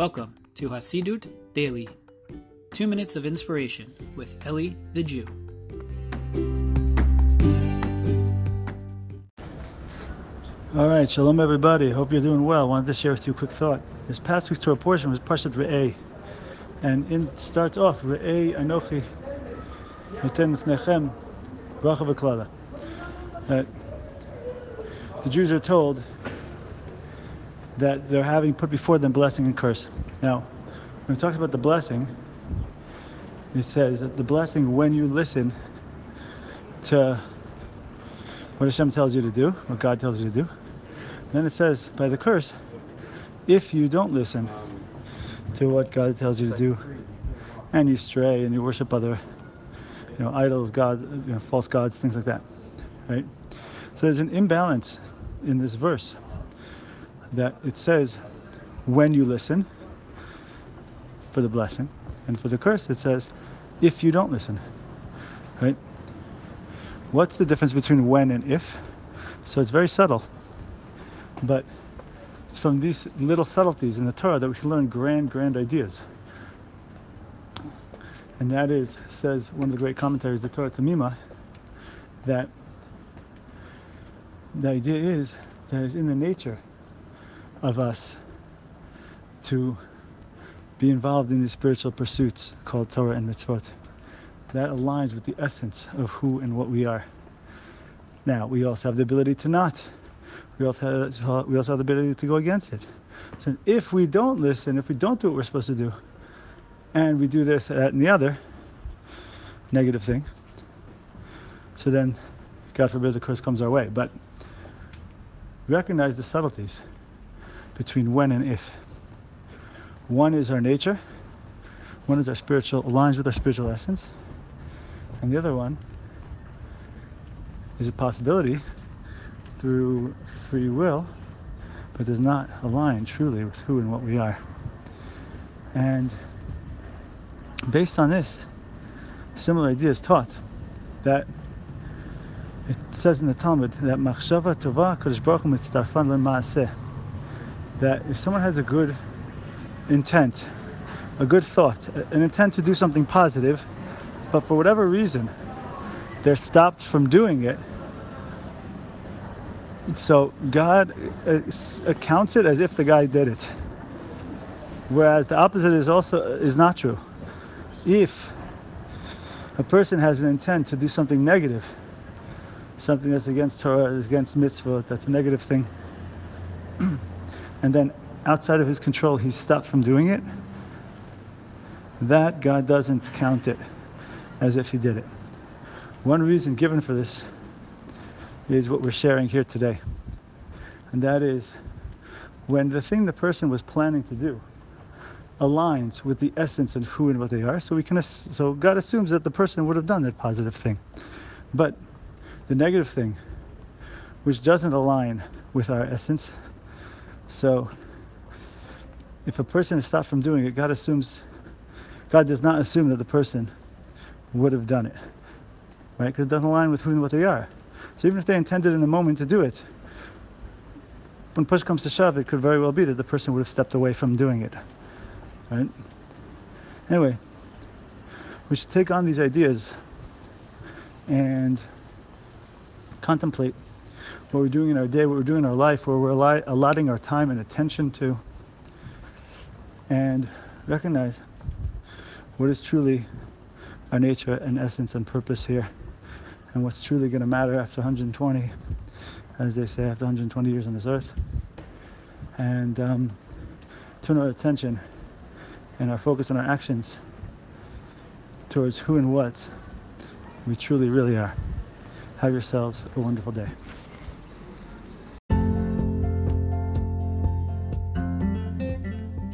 Welcome to Hasidut Daily, two minutes of inspiration with Eli the Jew. All right, shalom everybody. Hope you're doing well. Wanted to share with you a quick thought. This past week's Torah portion was Parshat Re'eh, and it starts off Re'eh Anochi Noten Lefnechem Bracha V'Klala. That the Jews are told that they're having put before them blessing and curse. Now, when it talks about the blessing, it says that the blessing when you listen to what Hashem tells you to do, what God tells you to do. Then it says by the curse, if you don't listen to what God tells you to do, and you stray and you worship other, you know, idols, gods, you know, false gods, things like that, right? So there's an imbalance in this verse that it says when you listen for the blessing, and for the curse it says if you don't listen, right? What's the difference between when and if? So it's very subtle. But it's from these little subtleties in the Torah that we can learn grand, grand ideas. And that is, says one of the great commentaries, the Torah Tamima, that the idea is that it's in the nature of us to be involved in these spiritual pursuits called Torah and mitzvot. That aligns with the essence of who and what we are. Now, we also have the ability to not we also have, we also have the ability to go against it. So if we don't listen, if we don't do what we're supposed to do, and we do this, that, and the other negative thing, so then, God forbid, the curse comes our way. But recognize the subtleties between when and if. One is our nature, one is our spiritual, aligns with our spiritual essence, and the other one is a possibility through free will, but does not align truly with who and what we are. And based on this, similar idea is taught that it says in the Talmud that machshava tova kodesh baruch mitzdarfan lemaaseh that if someone has a good intent, a good thought, an intent to do something positive, but for whatever reason they're stopped from doing it, so God uh, accounts it as if the guy did it. Whereas the opposite is also is not true. If a person has an intent to do something negative, something that's against Torah, is against mitzvah, that's a negative thing, and then outside of his control he's stopped from doing it, that God doesn't count it as if he did it. One reason given for this is what we're sharing here today. And that is when the thing the person was planning to do aligns with the essence of who and what they are, so we can so God assumes that the person would have done that positive thing. But the negative thing, which doesn't align with our essence, so if a person is stopped from doing it, God assumes God does not assume that the person would have done it. Right? Because it doesn't align with who and what they are. So even if they intended in the moment to do it, when push comes to shove, it could very well be that the person would have stepped away from doing it. Right? Anyway, we should take on these ideas and contemplate what we're doing in our day, what we're doing in our life, where we're allotting our time and attention to, and recognize what is truly our nature and essence and purpose here and what's truly going to matter after 120, as they say, after 120 years on this earth. And um, turn our attention and our focus and our actions towards who and what we truly, really are. Have yourselves a wonderful day.